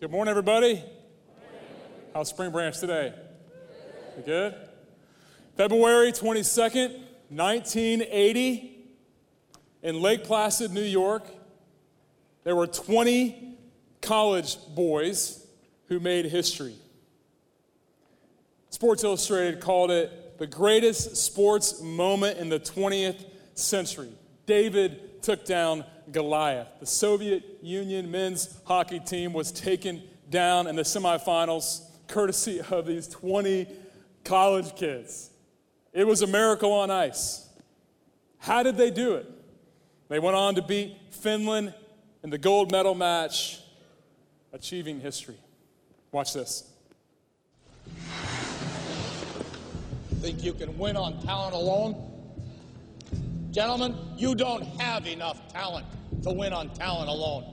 Good morning, everybody. How's Spring Branch today? Good? February 22nd, 1980, in Lake Placid, New York, there were 20 college boys who made history. Sports Illustrated called it the greatest sports moment in the 20th century. David took down Goliath. The Soviet Union men's hockey team was taken down in the semifinals courtesy of these 20 college kids. It was a miracle on ice. How did they do it? They went on to beat Finland in the gold medal match, achieving history. Watch this. Think you can win on talent alone? Gentlemen, you don't have enough talent to win on talent alone.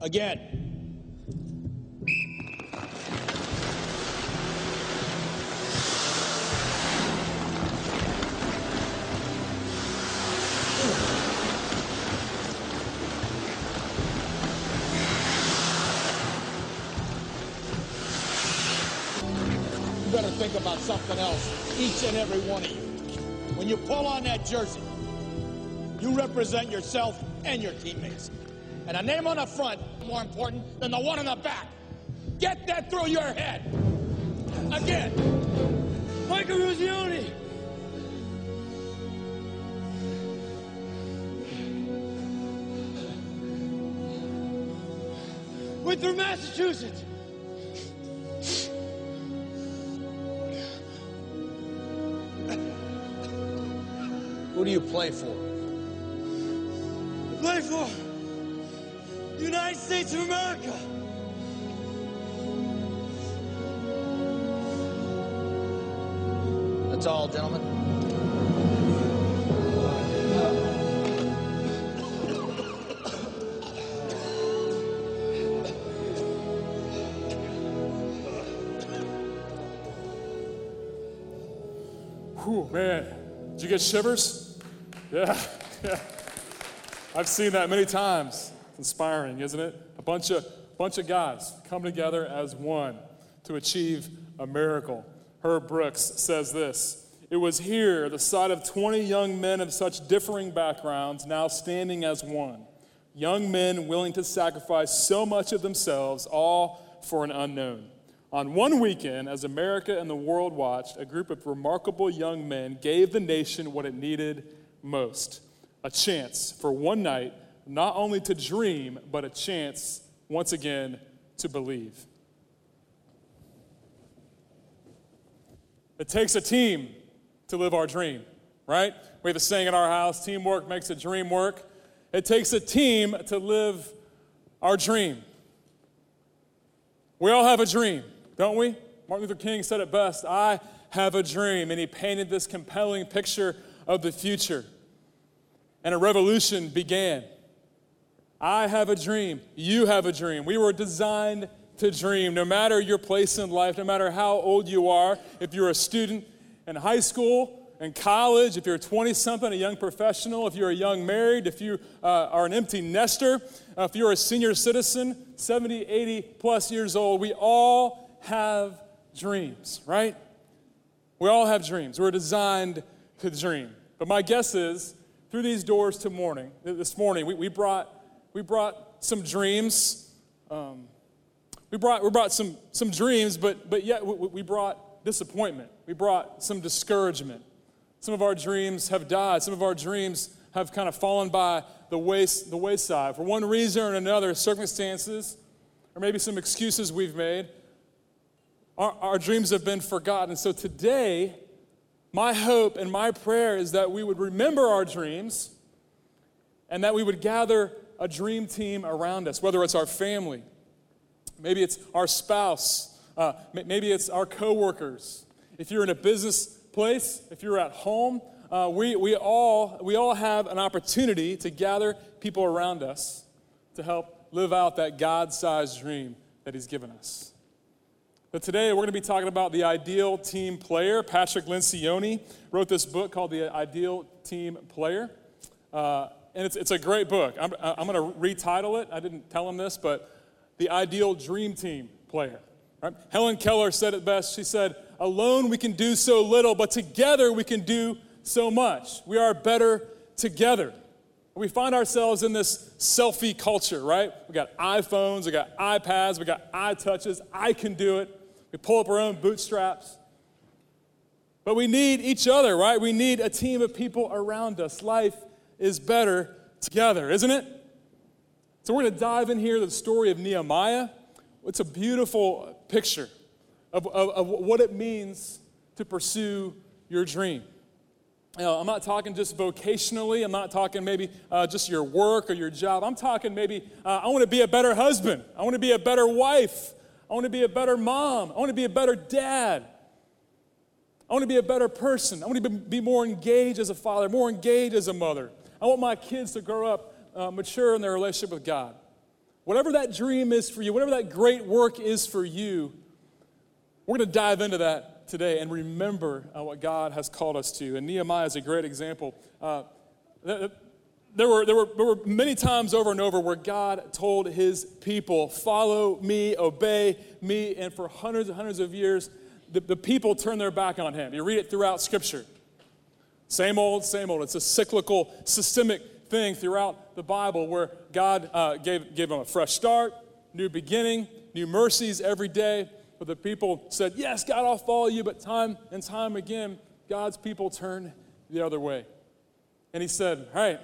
Again, you better think about something else, each and every one of you. When you pull on that jersey, you represent yourself and your teammates. And a name on the front more important than the one on the back. Get that through your head. Again. Mike Eruzione. Winthrop, Massachusetts. Who do you play for? States of America. That's all, gentlemen. Whew, man. Did you get shivers? Yeah, yeah. I've seen that many times. Inspiring, isn't it? A bunch of, bunch of guys come together as one to achieve a miracle. Herb Brooks says this It was here, the sight of 20 young men of such differing backgrounds, now standing as one. Young men willing to sacrifice so much of themselves, all for an unknown. On one weekend, as America and the world watched, a group of remarkable young men gave the nation what it needed most a chance for one night not only to dream, but a chance once again to believe. It takes a team to live our dream, right? We have a saying in our house teamwork makes a dream work. It takes a team to live our dream. We all have a dream, don't we? Martin Luther King said it best I have a dream. And he painted this compelling picture of the future and a revolution began. I have a dream. You have a dream. We were designed to dream. No matter your place in life, no matter how old you are, if you're a student in high school, in college, if you're 20 something, a young professional, if you're a young married, if you uh, are an empty nester, uh, if you're a senior citizen, 70, 80 plus years old, we all have dreams, right? We all have dreams. We're designed to dream. But my guess is through these doors to morning, this morning, we, we, brought, we brought some dreams. Um, we brought, we brought some, some dreams, but, but yet we, we brought disappointment. We brought some discouragement. Some of our dreams have died. Some of our dreams have kind of fallen by the, waste, the wayside. For one reason or another, circumstances, or maybe some excuses we've made, our, our dreams have been forgotten. So today, my hope and my prayer is that we would remember our dreams and that we would gather a dream team around us, whether it's our family, maybe it's our spouse, uh, maybe it's our coworkers. If you're in a business place, if you're at home, uh, we, we, all, we all have an opportunity to gather people around us to help live out that God sized dream that He's given us. But today we're going to be talking about the ideal team player. Patrick Lencioni wrote this book called The Ideal Team Player. Uh, and it's, it's a great book. I'm, I'm going to retitle it. I didn't tell him this, but the ideal dream team player. Right? Helen Keller said it best. She said, Alone we can do so little, but together we can do so much. We are better together. We find ourselves in this selfie culture, right? We got iPhones, we got iPads, we got iTouches. I can do it. We pull up our own bootstraps. But we need each other, right? We need a team of people around us. Life is better together, isn't it? So we're going to dive in here to the story of Nehemiah. It's a beautiful picture of, of, of what it means to pursue your dream. You know, I'm not talking just vocationally. I'm not talking maybe uh, just your work or your job. I'm talking maybe uh, I want to be a better husband. I want to be a better wife. I want to be a better mom. I want to be a better dad. I want to be a better person. I want to be more engaged as a father, more engaged as a mother. I want my kids to grow up uh, mature in their relationship with God. Whatever that dream is for you, whatever that great work is for you, we're going to dive into that today and remember uh, what God has called us to. And Nehemiah is a great example. Uh, there were, there, were, there were many times over and over where God told his people, Follow me, obey me. And for hundreds and hundreds of years, the, the people turned their back on him. You read it throughout Scripture. Same old, same old. It's a cyclical, systemic thing throughout the Bible where God uh, gave, gave them a fresh start, new beginning, new mercies every day. But the people said, Yes, God, I'll follow you. But time and time again, God's people turned the other way. And he said, All right,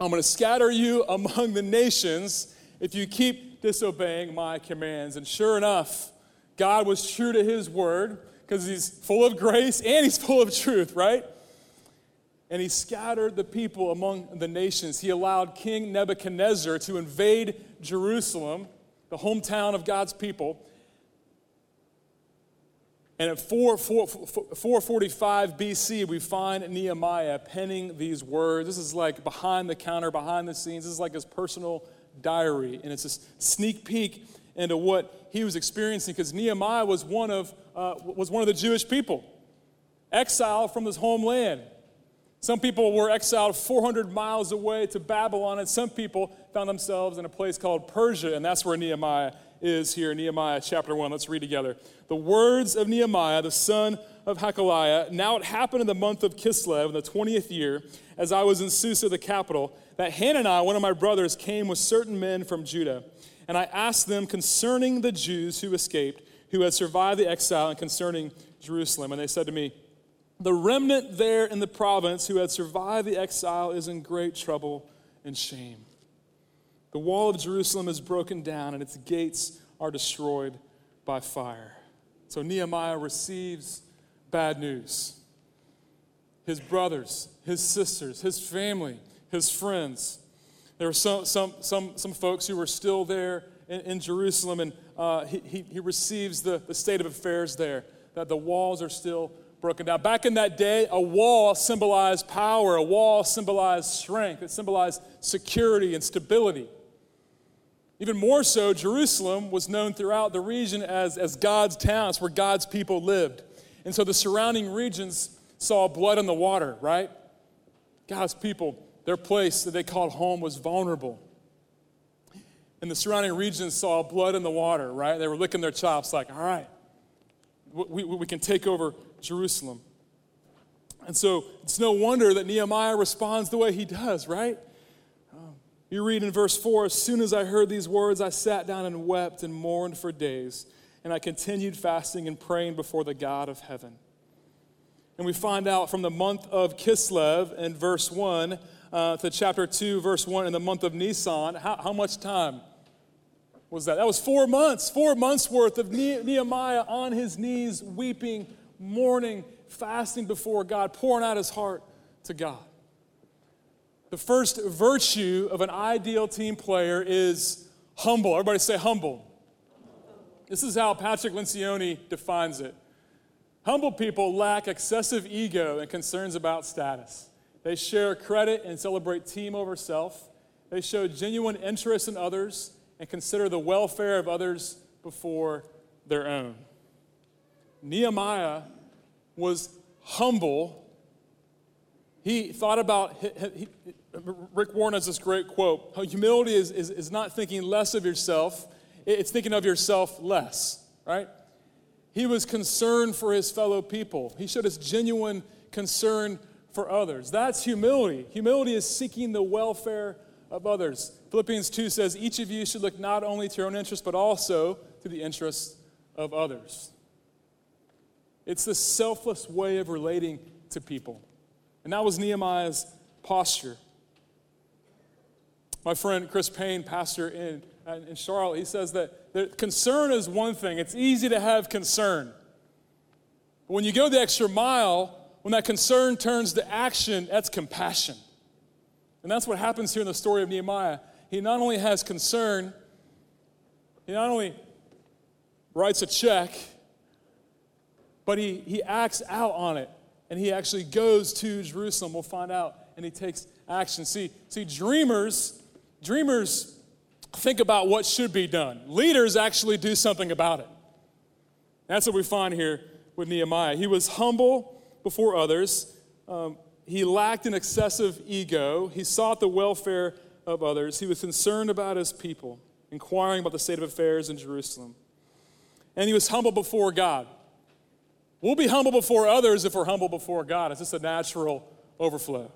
I'm going to scatter you among the nations if you keep disobeying my commands. And sure enough, God was true to his word because he's full of grace and he's full of truth, right? And he scattered the people among the nations. He allowed King Nebuchadnezzar to invade Jerusalem, the hometown of God's people. And at 4, 4, 445 BC, we find Nehemiah penning these words. This is like behind the counter, behind the scenes. This is like his personal diary. And it's a sneak peek into what he was experiencing because Nehemiah was one, of, uh, was one of the Jewish people, exiled from his homeland. Some people were exiled 400 miles away to Babylon, and some people found themselves in a place called Persia, and that's where Nehemiah is here, Nehemiah chapter 1. Let's read together. The words of Nehemiah, the son of Hachaliah. Now it happened in the month of Kislev, in the 20th year, as I was in Susa, the capital, that Hananiah, one of my brothers, came with certain men from Judah. And I asked them concerning the Jews who escaped, who had survived the exile, and concerning Jerusalem. And they said to me, The remnant there in the province who had survived the exile is in great trouble and shame. The wall of Jerusalem is broken down, and its gates are destroyed by fire. So Nehemiah receives bad news. His brothers, his sisters, his family, his friends. There were some, some, some, some folks who were still there in, in Jerusalem, and uh, he, he, he receives the, the state of affairs there, that the walls are still broken down. Back in that day, a wall symbolized power, a wall symbolized strength, it symbolized security and stability. Even more so, Jerusalem was known throughout the region as, as God's town. It's where God's people lived. And so the surrounding regions saw blood in the water, right? God's people, their place that they called home was vulnerable. And the surrounding regions saw blood in the water, right? They were licking their chops, like, all right, we, we, we can take over Jerusalem. And so it's no wonder that Nehemiah responds the way he does, right? You read in verse 4 As soon as I heard these words, I sat down and wept and mourned for days, and I continued fasting and praying before the God of heaven. And we find out from the month of Kislev in verse 1 uh, to chapter 2, verse 1, in the month of Nisan, how, how much time was that? That was four months, four months worth of Nehemiah on his knees, weeping, mourning, fasting before God, pouring out his heart to God. The first virtue of an ideal team player is humble. Everybody say humble. This is how Patrick Lencioni defines it. Humble people lack excessive ego and concerns about status. They share credit and celebrate team over self. They show genuine interest in others and consider the welfare of others before their own. Nehemiah was humble he thought about, he, Rick Warren has this great quote humility is, is, is not thinking less of yourself, it's thinking of yourself less, right? He was concerned for his fellow people. He showed his genuine concern for others. That's humility. Humility is seeking the welfare of others. Philippians 2 says, Each of you should look not only to your own interests, but also to the interests of others. It's the selfless way of relating to people. And that was Nehemiah's posture. My friend Chris Payne, pastor in, in Charlotte, he says that, that concern is one thing. It's easy to have concern. But when you go the extra mile, when that concern turns to action, that's compassion. And that's what happens here in the story of Nehemiah. He not only has concern, he not only writes a check, but he, he acts out on it. And he actually goes to Jerusalem. We'll find out. And he takes action. See, see, dreamers, dreamers think about what should be done. Leaders actually do something about it. That's what we find here with Nehemiah. He was humble before others. Um, he lacked an excessive ego. He sought the welfare of others. He was concerned about his people, inquiring about the state of affairs in Jerusalem. And he was humble before God. We'll be humble before others if we're humble before God. It's just a natural overflow.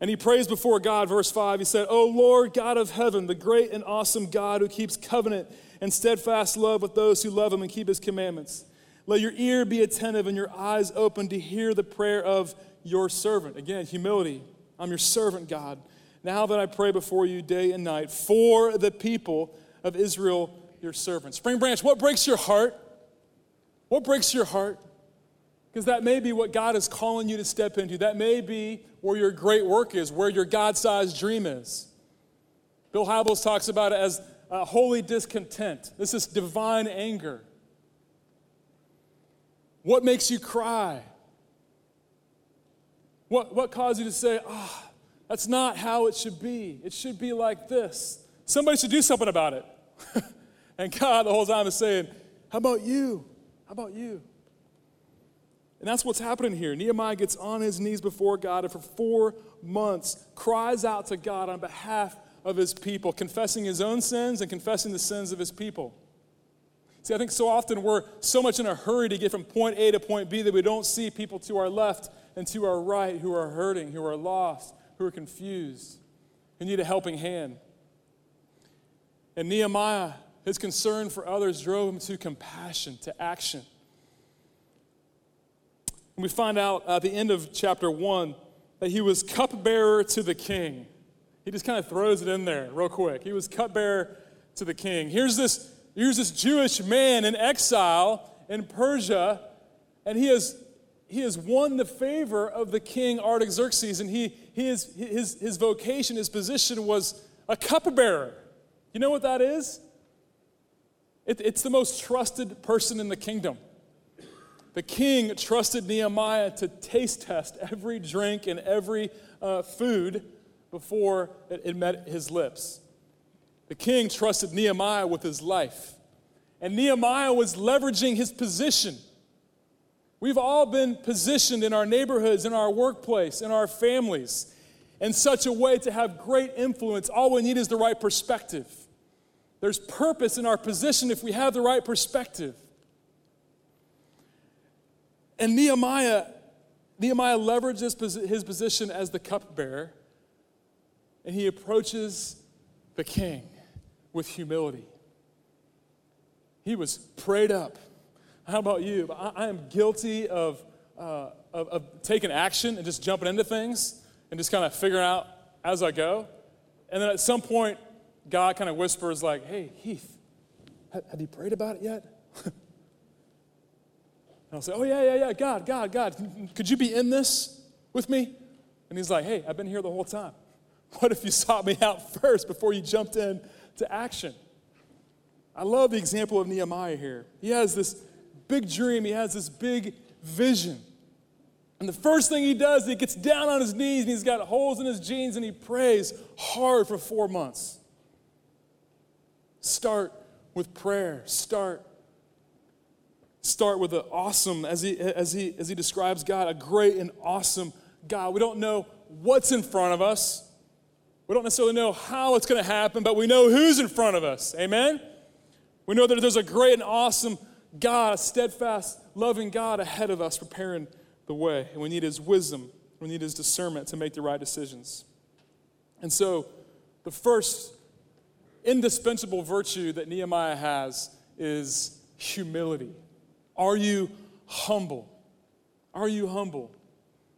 And he prays before God, verse 5. He said, O Lord, God of heaven, the great and awesome God who keeps covenant and steadfast love with those who love him and keep his commandments. Let your ear be attentive and your eyes open to hear the prayer of your servant. Again, humility. I'm your servant, God. Now that I pray before you day and night for the people of Israel, your servant. Spring Branch, what breaks your heart? What breaks your heart? Because that may be what God is calling you to step into. That may be where your great work is, where your God sized dream is. Bill Hybels talks about it as a holy discontent. This is divine anger. What makes you cry? What, what caused you to say, ah, oh, that's not how it should be? It should be like this. Somebody should do something about it. and God, the whole time, is saying, How about you? How about you? And that's what's happening here. Nehemiah gets on his knees before God and for four months cries out to God on behalf of his people, confessing his own sins and confessing the sins of his people. See, I think so often we're so much in a hurry to get from point A to point B that we don't see people to our left and to our right who are hurting, who are lost, who are confused, who need a helping hand. And Nehemiah his concern for others drove him to compassion, to action. And we find out at the end of chapter one that he was cupbearer to the king. He just kind of throws it in there real quick. He was cupbearer to the king. Here's this, here's this Jewish man in exile in Persia, and he has, he has won the favor of the king Artaxerxes, and he, he is, his, his vocation, his position was a cupbearer. You know what that is? It, it's the most trusted person in the kingdom. The king trusted Nehemiah to taste test every drink and every uh, food before it, it met his lips. The king trusted Nehemiah with his life. And Nehemiah was leveraging his position. We've all been positioned in our neighborhoods, in our workplace, in our families in such a way to have great influence. All we need is the right perspective. There's purpose in our position if we have the right perspective. And Nehemiah, Nehemiah leverages his position as the cupbearer, and he approaches the king with humility. He was prayed up. How about you? I, I am guilty of, uh, of, of taking action and just jumping into things and just kind of figuring out as I go. And then at some point, God kind of whispers, like, hey, Heath, have you prayed about it yet? and I'll say, oh, yeah, yeah, yeah, God, God, God, could you be in this with me? And he's like, hey, I've been here the whole time. What if you sought me out first before you jumped in to action? I love the example of Nehemiah here. He has this big dream, he has this big vision. And the first thing he does, he gets down on his knees and he's got holes in his jeans and he prays hard for four months. Start with prayer. Start start with the awesome as he as he as he describes God, a great and awesome God. We don't know what's in front of us. We don't necessarily know how it's going to happen, but we know who's in front of us. Amen? We know that there's a great and awesome God, a steadfast, loving God ahead of us, preparing the way. And we need His wisdom, we need His discernment to make the right decisions. And so, the first indispensable virtue that Nehemiah has is humility. Are you humble? Are you humble?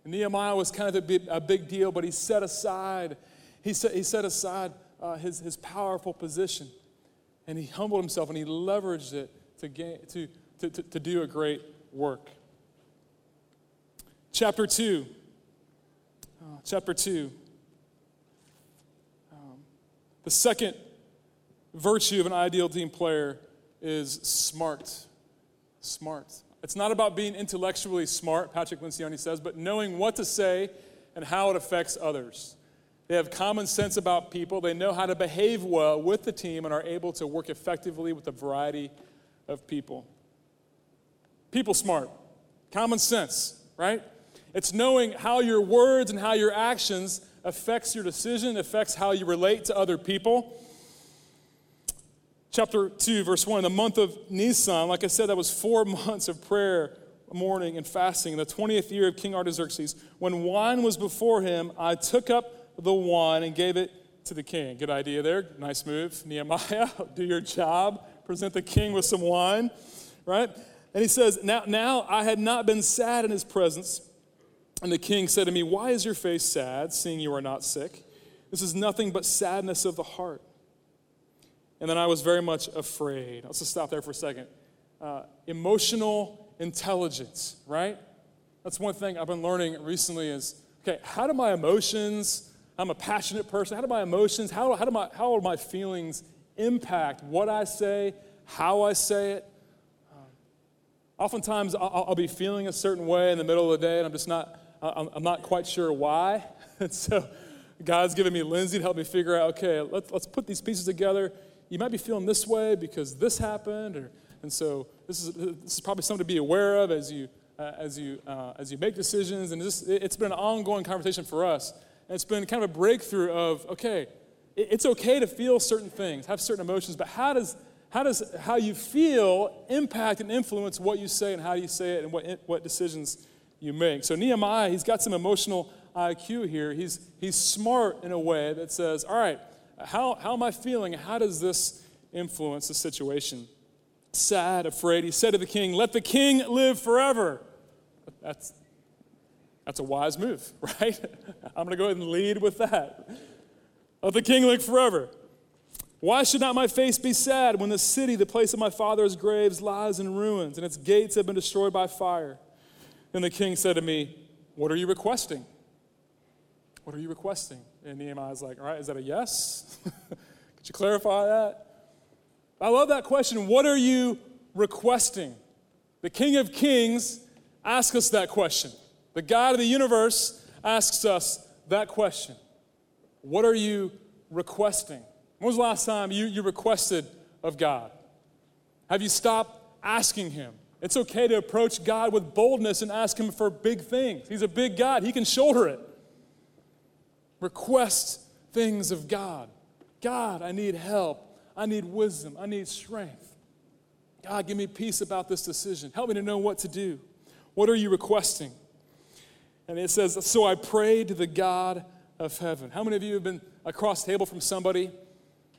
And Nehemiah was kind of a big, deal, but he set aside, he set, he set aside uh, his, his powerful position and he humbled himself and he leveraged it to, gain, to, to, to, to do a great work. Chapter 2. Uh, chapter 2. Um, the second virtue of an ideal team player is smart. Smart. It's not about being intellectually smart, Patrick Lencioni says, but knowing what to say and how it affects others. They have common sense about people. They know how to behave well with the team and are able to work effectively with a variety of people. People smart, common sense, right? It's knowing how your words and how your actions affects your decision, affects how you relate to other people. Chapter 2, verse 1, the month of Nisan, like I said, that was four months of prayer, mourning, and fasting. In the 20th year of King Artaxerxes, when wine was before him, I took up the wine and gave it to the king. Good idea there. Nice move. Nehemiah, do your job. Present the king with some wine, right? And he says, now, now I had not been sad in his presence. And the king said to me, Why is your face sad, seeing you are not sick? This is nothing but sadness of the heart. And then I was very much afraid. Let's just stop there for a second. Uh, emotional intelligence, right? That's one thing I've been learning recently is okay, how do my emotions, I'm a passionate person. How do my emotions, how, how, do my, how will my feelings impact what I say, how I say it? Um, oftentimes, I'll, I'll, be feeling a certain way in the middle of the day, and I'm just not, I'm, I'm not quite sure why. and so, God's given me Lindsay to help me figure out okay, let's, let's put these pieces together. You might be feeling this way because this happened, or, and so this is, this is probably something to be aware of as you, uh, as you, uh, as you make decisions. And this, it's been an ongoing conversation for us and it's been kind of a breakthrough of, okay, it's okay to feel certain things, have certain emotions, but how does, how does how you feel impact and influence what you say and how you say it and what, what decisions you make? So Nehemiah, he's got some emotional IQ here. He's, he's smart in a way that says, all right, how, how am I feeling? How does this influence the situation? Sad, afraid. He said to the king, Let the king live forever. That's, that's a wise move, right? I'm going to go ahead and lead with that. Let the king live forever. Why should not my face be sad when the city, the place of my father's graves, lies in ruins and its gates have been destroyed by fire? Then the king said to me, What are you requesting? What are you requesting? And Nehemiah's like, All right, is that a yes? Could you clarify that? I love that question. What are you requesting? The King of Kings asks us that question. The God of the universe asks us that question What are you requesting? When was the last time you, you requested of God? Have you stopped asking Him? It's okay to approach God with boldness and ask Him for big things. He's a big God, He can shoulder it. Request things of God. God, I need help. I need wisdom. I need strength. God, give me peace about this decision. Help me to know what to do. What are you requesting? And it says, So I prayed to the God of heaven. How many of you have been across the table from somebody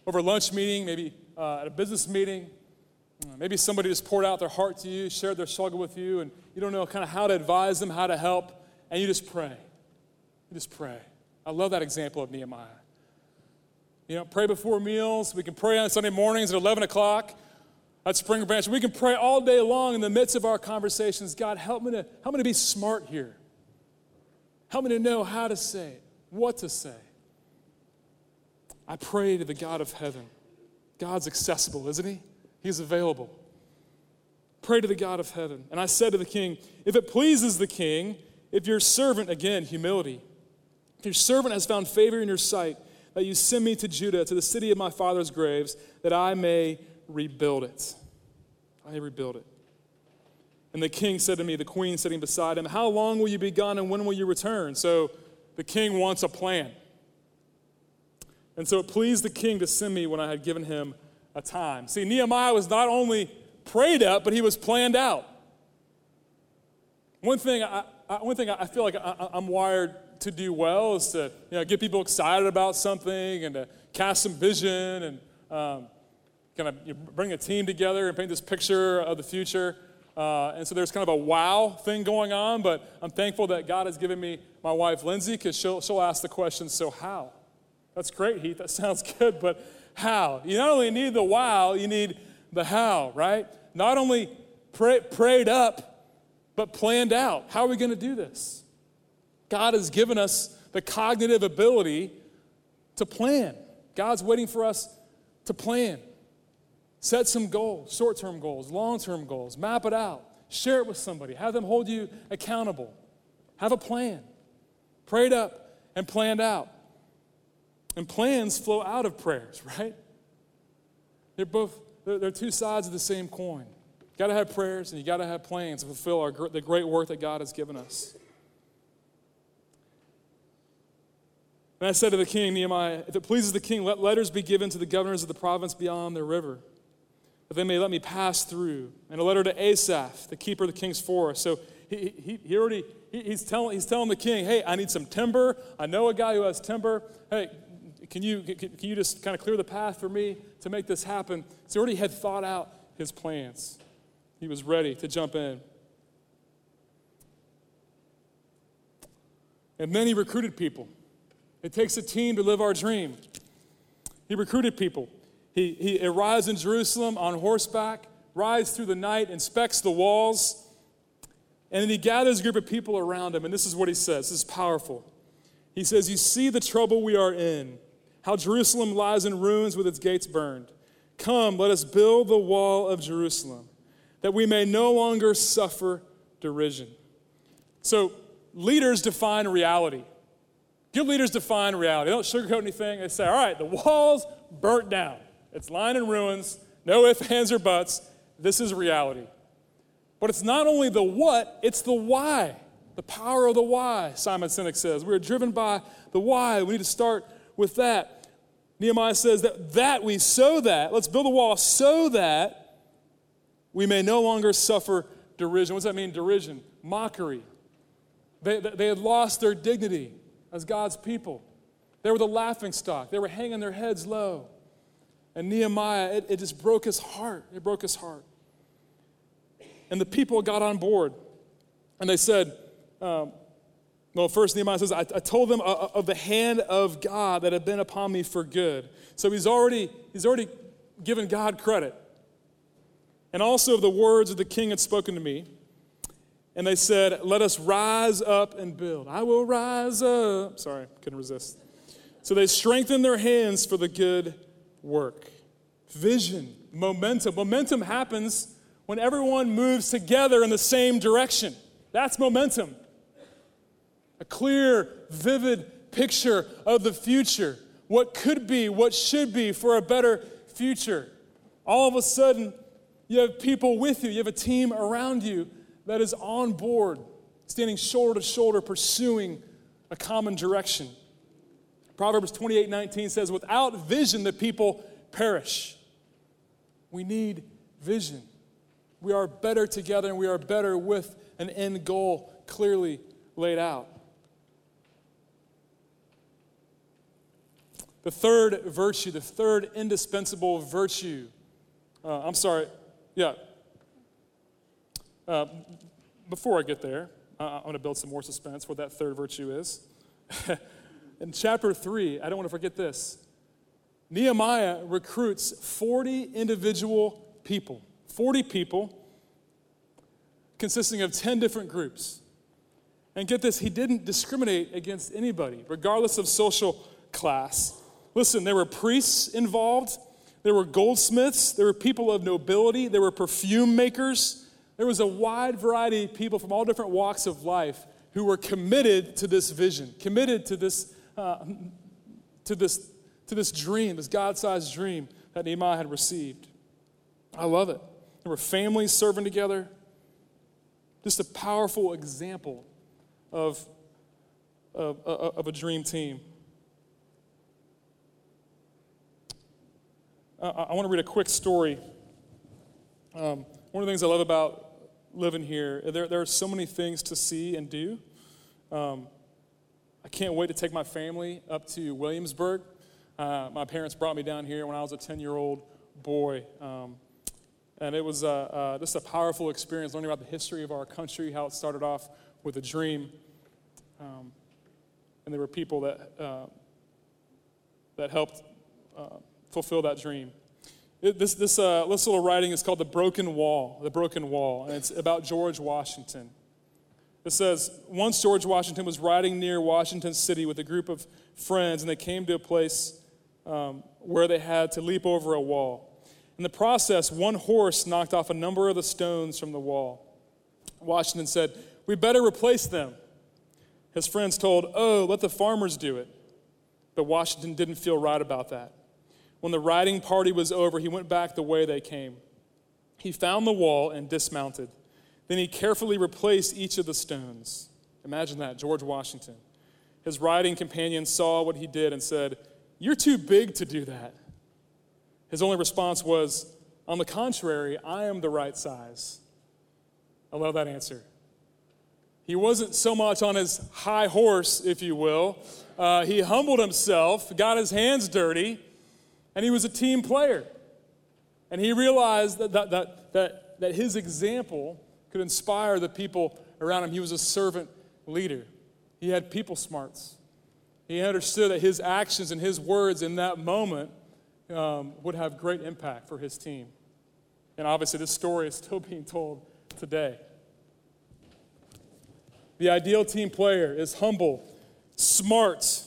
over a lunch meeting, maybe uh, at a business meeting? Uh, maybe somebody just poured out their heart to you, shared their struggle with you, and you don't know kind of how to advise them, how to help, and you just pray. You just pray. I love that example of Nehemiah. You know, pray before meals. We can pray on Sunday mornings at 11 o'clock at Spring Branch. We can pray all day long in the midst of our conversations. God, help me to, help me to be smart here. Help me to know how to say it, what to say. I pray to the God of heaven. God's accessible, isn't he? He's available. Pray to the God of heaven. And I said to the king, If it pleases the king, if your servant, again, humility, your servant has found favor in your sight, that you send me to Judah, to the city of my father's graves, that I may rebuild it. I may rebuild it. And the king said to me, the queen sitting beside him, How long will you be gone and when will you return? So the king wants a plan. And so it pleased the king to send me when I had given him a time. See, Nehemiah was not only prayed up, but he was planned out. One thing I, I one thing I feel like I, I'm wired to do well is to you know, get people excited about something and to cast some vision and um, kind of bring a team together and paint this picture of the future. Uh, and so there's kind of a wow thing going on, but I'm thankful that God has given me my wife, Lindsay, because she'll, she'll ask the question, so how? That's great, Heath. That sounds good, but how? You not only need the wow, you need the how, right? Not only pray, prayed up, but planned out. How are we going to do this? God has given us the cognitive ability to plan. God's waiting for us to plan. Set some goals, short term goals, long term goals, map it out, share it with somebody, have them hold you accountable. Have a plan, prayed up and planned out. And plans flow out of prayers, right? They're both, they're, they're two sides of the same coin. You gotta have prayers and you gotta have plans to fulfill our, the great work that God has given us. And I said to the king, Nehemiah, if it pleases the king, let letters be given to the governors of the province beyond the river, that they may let me pass through. And a letter to Asaph, the keeper of the king's forest. So he, he, he already, he, he's, telling, he's telling the king, hey, I need some timber. I know a guy who has timber. Hey, can you, can, can you just kind of clear the path for me to make this happen? So he already had thought out his plans. He was ready to jump in. And then he recruited people. It takes a team to live our dream. He recruited people. He, he arrives in Jerusalem on horseback, rides through the night, inspects the walls, and then he gathers a group of people around him. And this is what he says. This is powerful. He says, You see the trouble we are in, how Jerusalem lies in ruins with its gates burned. Come, let us build the wall of Jerusalem, that we may no longer suffer derision. So, leaders define reality. Good leaders define reality. They don't sugarcoat anything. They say, all right, the wall's burnt down. It's lying in ruins. No ifs, ands, or buts. This is reality. But it's not only the what, it's the why. The power of the why, Simon Sinek says. We are driven by the why. We need to start with that. Nehemiah says that, that we sow that, let's build a wall so that we may no longer suffer derision. What does that mean, derision? Mockery. They, they had lost their dignity as God's people. They were the laughing stock, they were hanging their heads low. And Nehemiah, it, it just broke his heart. It broke his heart. And the people got on board. And they said, um, well, first Nehemiah says, I, I told them uh, uh, of the hand of God that had been upon me for good. So he's already, he's already given God credit. And also of the words that the king had spoken to me. And they said, Let us rise up and build. I will rise up. Sorry, couldn't resist. So they strengthened their hands for the good work. Vision, momentum. Momentum happens when everyone moves together in the same direction. That's momentum. A clear, vivid picture of the future, what could be, what should be for a better future. All of a sudden, you have people with you, you have a team around you that is on board, standing shoulder to shoulder, pursuing a common direction. Proverbs 28 19 says, Without vision, the people perish. We need vision. We are better together and we are better with an end goal clearly laid out. The third virtue, the third indispensable virtue, uh, I'm sorry, yeah, uh, before I get there, I'm going to build some more suspense what that third virtue is. In chapter 3, I don't want to forget this. Nehemiah recruits 40 individual people, 40 people consisting of 10 different groups. And get this, he didn't discriminate against anybody, regardless of social class. Listen, there were priests involved, there were goldsmiths, there were people of nobility, there were perfume makers, there was a wide variety of people from all different walks of life who were committed to this vision, committed to this, uh, to this, to this dream, this God sized dream that Nehemiah had received. I love it. There were families serving together. Just a powerful example of, of, of a dream team. I, I want to read a quick story. Um, one of the things I love about living here, there, there are so many things to see and do. Um, I can't wait to take my family up to Williamsburg. Uh, my parents brought me down here when I was a 10 year old boy. Um, and it was uh, uh, just a powerful experience learning about the history of our country, how it started off with a dream. Um, and there were people that, uh, that helped uh, fulfill that dream. This, this, uh, this little writing is called The Broken Wall, The Broken Wall, and it's about George Washington. It says, Once George Washington was riding near Washington City with a group of friends, and they came to a place um, where they had to leap over a wall. In the process, one horse knocked off a number of the stones from the wall. Washington said, We better replace them. His friends told, Oh, let the farmers do it. But Washington didn't feel right about that. When the riding party was over, he went back the way they came. He found the wall and dismounted. Then he carefully replaced each of the stones. Imagine that, George Washington. His riding companion saw what he did and said, You're too big to do that. His only response was, On the contrary, I am the right size. I love that answer. He wasn't so much on his high horse, if you will. Uh, he humbled himself, got his hands dirty, and he was a team player. And he realized that, that, that, that, that his example could inspire the people around him. He was a servant leader, he had people smarts. He understood that his actions and his words in that moment um, would have great impact for his team. And obviously, this story is still being told today. The ideal team player is humble, smart,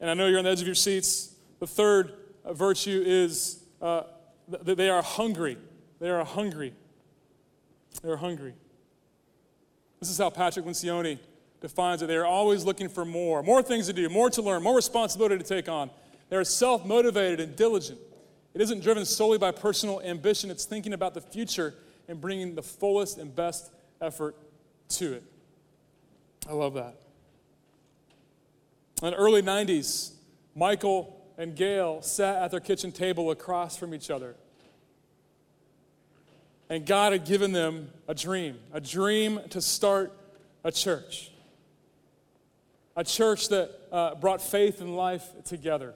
and I know you're on the edge of your seats. The third virtue is uh, that they are hungry. They are hungry. They're hungry. This is how Patrick Lencioni defines it. They are always looking for more, more things to do, more to learn, more responsibility to take on. They're self motivated and diligent. It isn't driven solely by personal ambition, it's thinking about the future and bringing the fullest and best effort to it. I love that. In the early 90s, Michael and Gail sat at their kitchen table across from each other. And God had given them a dream, a dream to start a church. A church that uh, brought faith and life together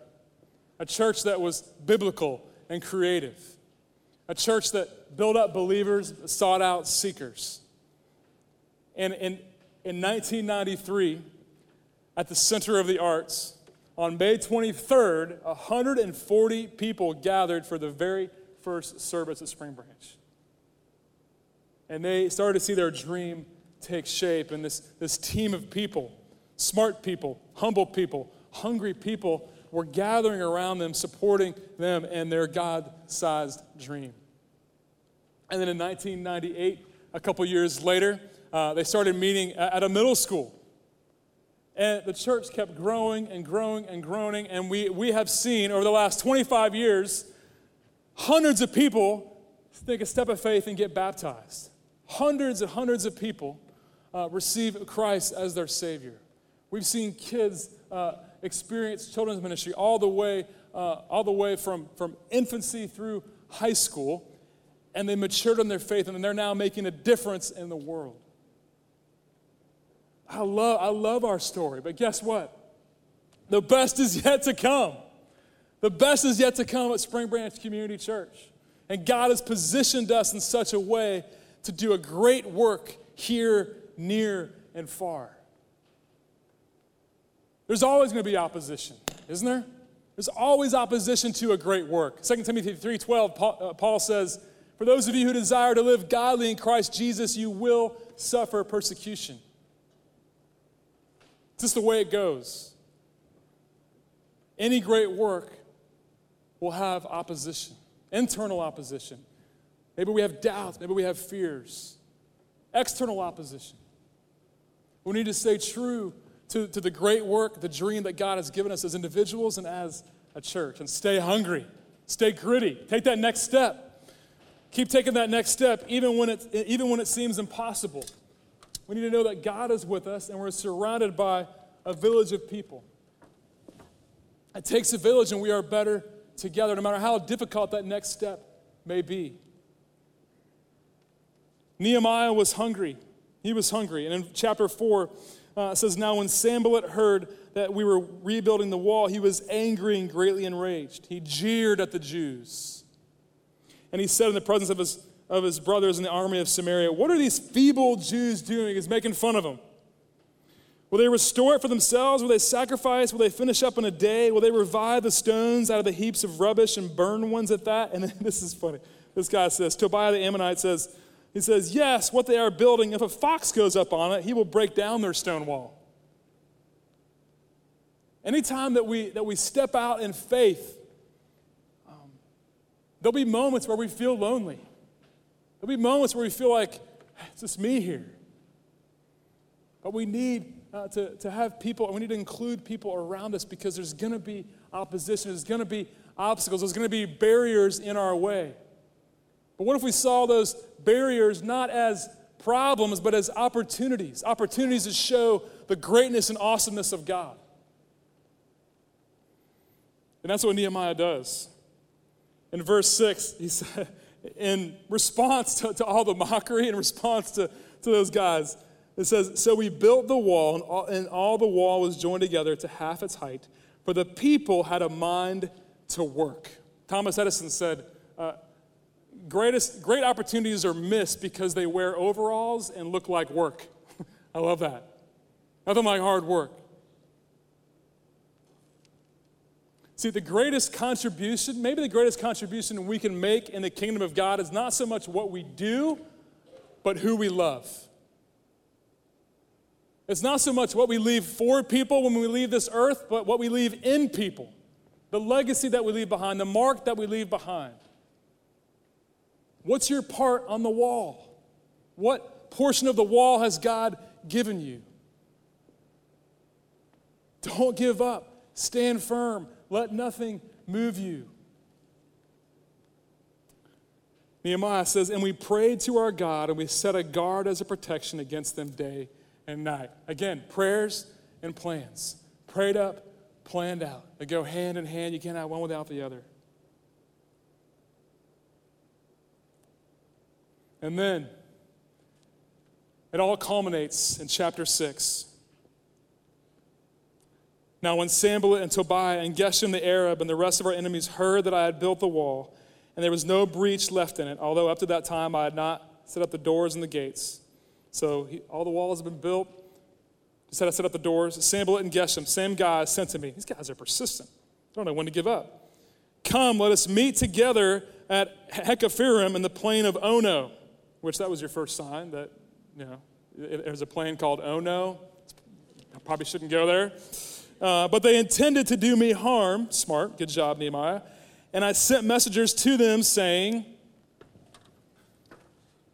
a church that was biblical and creative, a church that built up believers, sought out seekers. And in, in 1993, at the Center of the Arts, on May 23rd, 140 people gathered for the very first service at Spring Branch. And they started to see their dream take shape, and this, this team of people, smart people, humble people, hungry people, were gathering around them, supporting them and their God sized dream. And then in 1998, a couple years later, uh, they started meeting at a middle school. And the church kept growing and growing and growing. And we, we have seen over the last 25 years hundreds of people take a step of faith and get baptized. Hundreds and hundreds of people uh, receive Christ as their Savior. We've seen kids uh, experienced children's ministry all the way, uh, all the way from, from infancy through high school, and they matured in their faith, and they're now making a difference in the world. I love, I love our story, but guess what? The best is yet to come. The best is yet to come at Spring Branch Community Church. And God has positioned us in such a way to do a great work here, near, and far. There's always going to be opposition, isn't there? There's always opposition to a great work. 2 Timothy 3:12 Paul, uh, Paul says, "For those of you who desire to live godly in Christ Jesus, you will suffer persecution." It's just the way it goes. Any great work will have opposition, internal opposition. Maybe we have doubts, maybe we have fears, external opposition. We need to stay true to, to the great work, the dream that God has given us as individuals and as a church. And stay hungry, stay gritty, take that next step. Keep taking that next step even when it, even when it seems impossible. We need to know that God is with us and we're surrounded by a village of people. It takes a village and we are better together, no matter how difficult that next step may be. Nehemiah was hungry. He was hungry. And in chapter 4, uh, it says, Now when Sanballat heard that we were rebuilding the wall, he was angry and greatly enraged. He jeered at the Jews. And he said in the presence of his, of his brothers in the army of Samaria, What are these feeble Jews doing? He's making fun of them. Will they restore it for themselves? Will they sacrifice? Will they finish up in a day? Will they revive the stones out of the heaps of rubbish and burn ones at that? And this is funny. This guy says, Tobiah the Ammonite says, he says, Yes, what they are building, if a fox goes up on it, he will break down their stone wall. Anytime that we, that we step out in faith, um, there'll be moments where we feel lonely. There'll be moments where we feel like, it's just me here. But we need uh, to, to have people, and we need to include people around us because there's going to be opposition, there's going to be obstacles, there's going to be barriers in our way. But what if we saw those barriers not as problems, but as opportunities? Opportunities to show the greatness and awesomeness of God. And that's what Nehemiah does. In verse 6, he said, in response to, to all the mockery, in response to, to those guys, it says, So we built the wall, and all, and all the wall was joined together to half its height, for the people had a mind to work. Thomas Edison said, uh, greatest, Great opportunities are missed because they wear overalls and look like work. I love that. Nothing like hard work. See, the greatest contribution, maybe the greatest contribution we can make in the kingdom of God is not so much what we do, but who we love. It's not so much what we leave for people when we leave this earth, but what we leave in people. The legacy that we leave behind, the mark that we leave behind. What's your part on the wall? What portion of the wall has God given you? Don't give up. Stand firm. Let nothing move you. Nehemiah says, And we prayed to our God, and we set a guard as a protection against them day and night. Again, prayers and plans. Prayed up, planned out. They go hand in hand. You can't have one without the other. And then it all culminates in chapter 6. Now, when Sanballat and Tobiah and Geshem the Arab and the rest of our enemies heard that I had built the wall, and there was no breach left in it, although up to that time I had not set up the doors and the gates. So he, all the walls have been built. He said I set up the doors. Sanballat and Geshem, same guys, sent to me. These guys are persistent. They don't know when to give up. Come, let us meet together at Hakkephirim in the plain of Ono, which that was your first sign that, you know, there's a plain called Ono. I probably shouldn't go there. Uh, but they intended to do me harm. Smart. Good job, Nehemiah. And I sent messengers to them saying,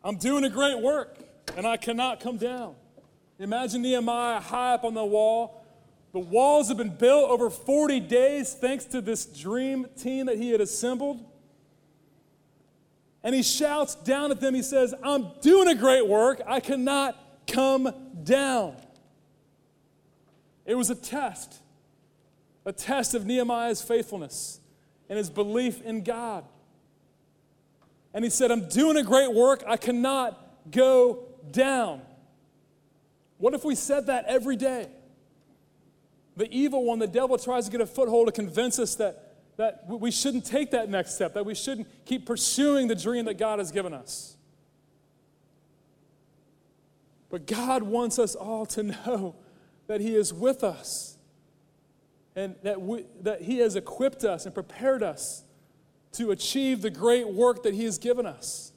I'm doing a great work and I cannot come down. Imagine Nehemiah high up on the wall. The walls have been built over 40 days thanks to this dream team that he had assembled. And he shouts down at them, he says, I'm doing a great work. I cannot come down. It was a test, a test of Nehemiah's faithfulness and his belief in God. And he said, I'm doing a great work. I cannot go down. What if we said that every day? The evil one, the devil, tries to get a foothold to convince us that, that we shouldn't take that next step, that we shouldn't keep pursuing the dream that God has given us. But God wants us all to know that He is with us and that, we, that He has equipped us and prepared us to achieve the great work that He has given us.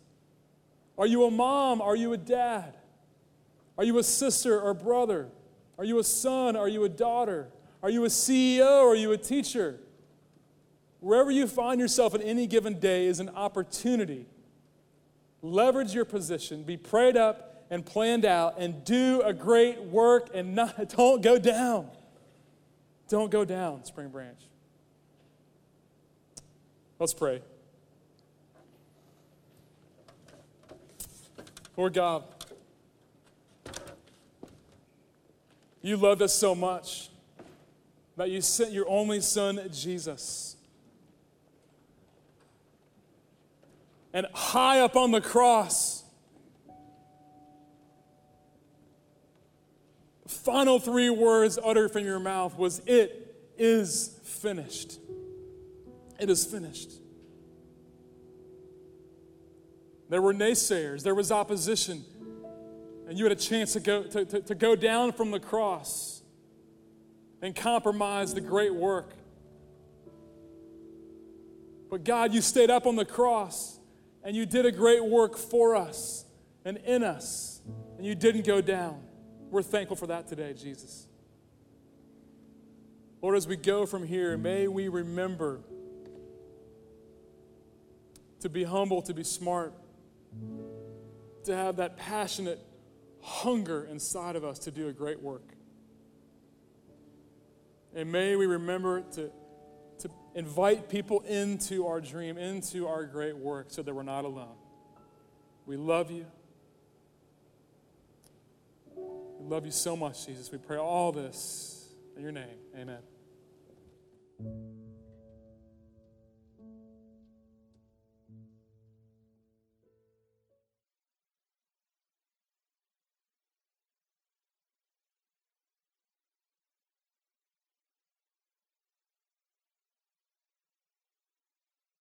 Are you a mom? Are you a dad? Are you a sister or brother? Are you a son? Are you a daughter? Are you a CEO? Are you a teacher? Wherever you find yourself at any given day is an opportunity. Leverage your position, be prayed up and planned out and do a great work and not, don't go down. Don't go down, Spring Branch. Let's pray. Lord God, you loved us so much that you sent your only son, Jesus, And high up on the cross, final three words uttered from your mouth was, It is finished. It is finished. There were naysayers, there was opposition, and you had a chance to go, to, to, to go down from the cross and compromise the great work. But God, you stayed up on the cross and you did a great work for us and in us, and you didn't go down. We're thankful for that today, Jesus. Lord, as we go from here, may we remember to be humble, to be smart, to have that passionate hunger inside of us to do a great work. And may we remember to, to invite people into our dream, into our great work, so that we're not alone. We love you. We love you so much, Jesus. We pray all this in your name. Amen.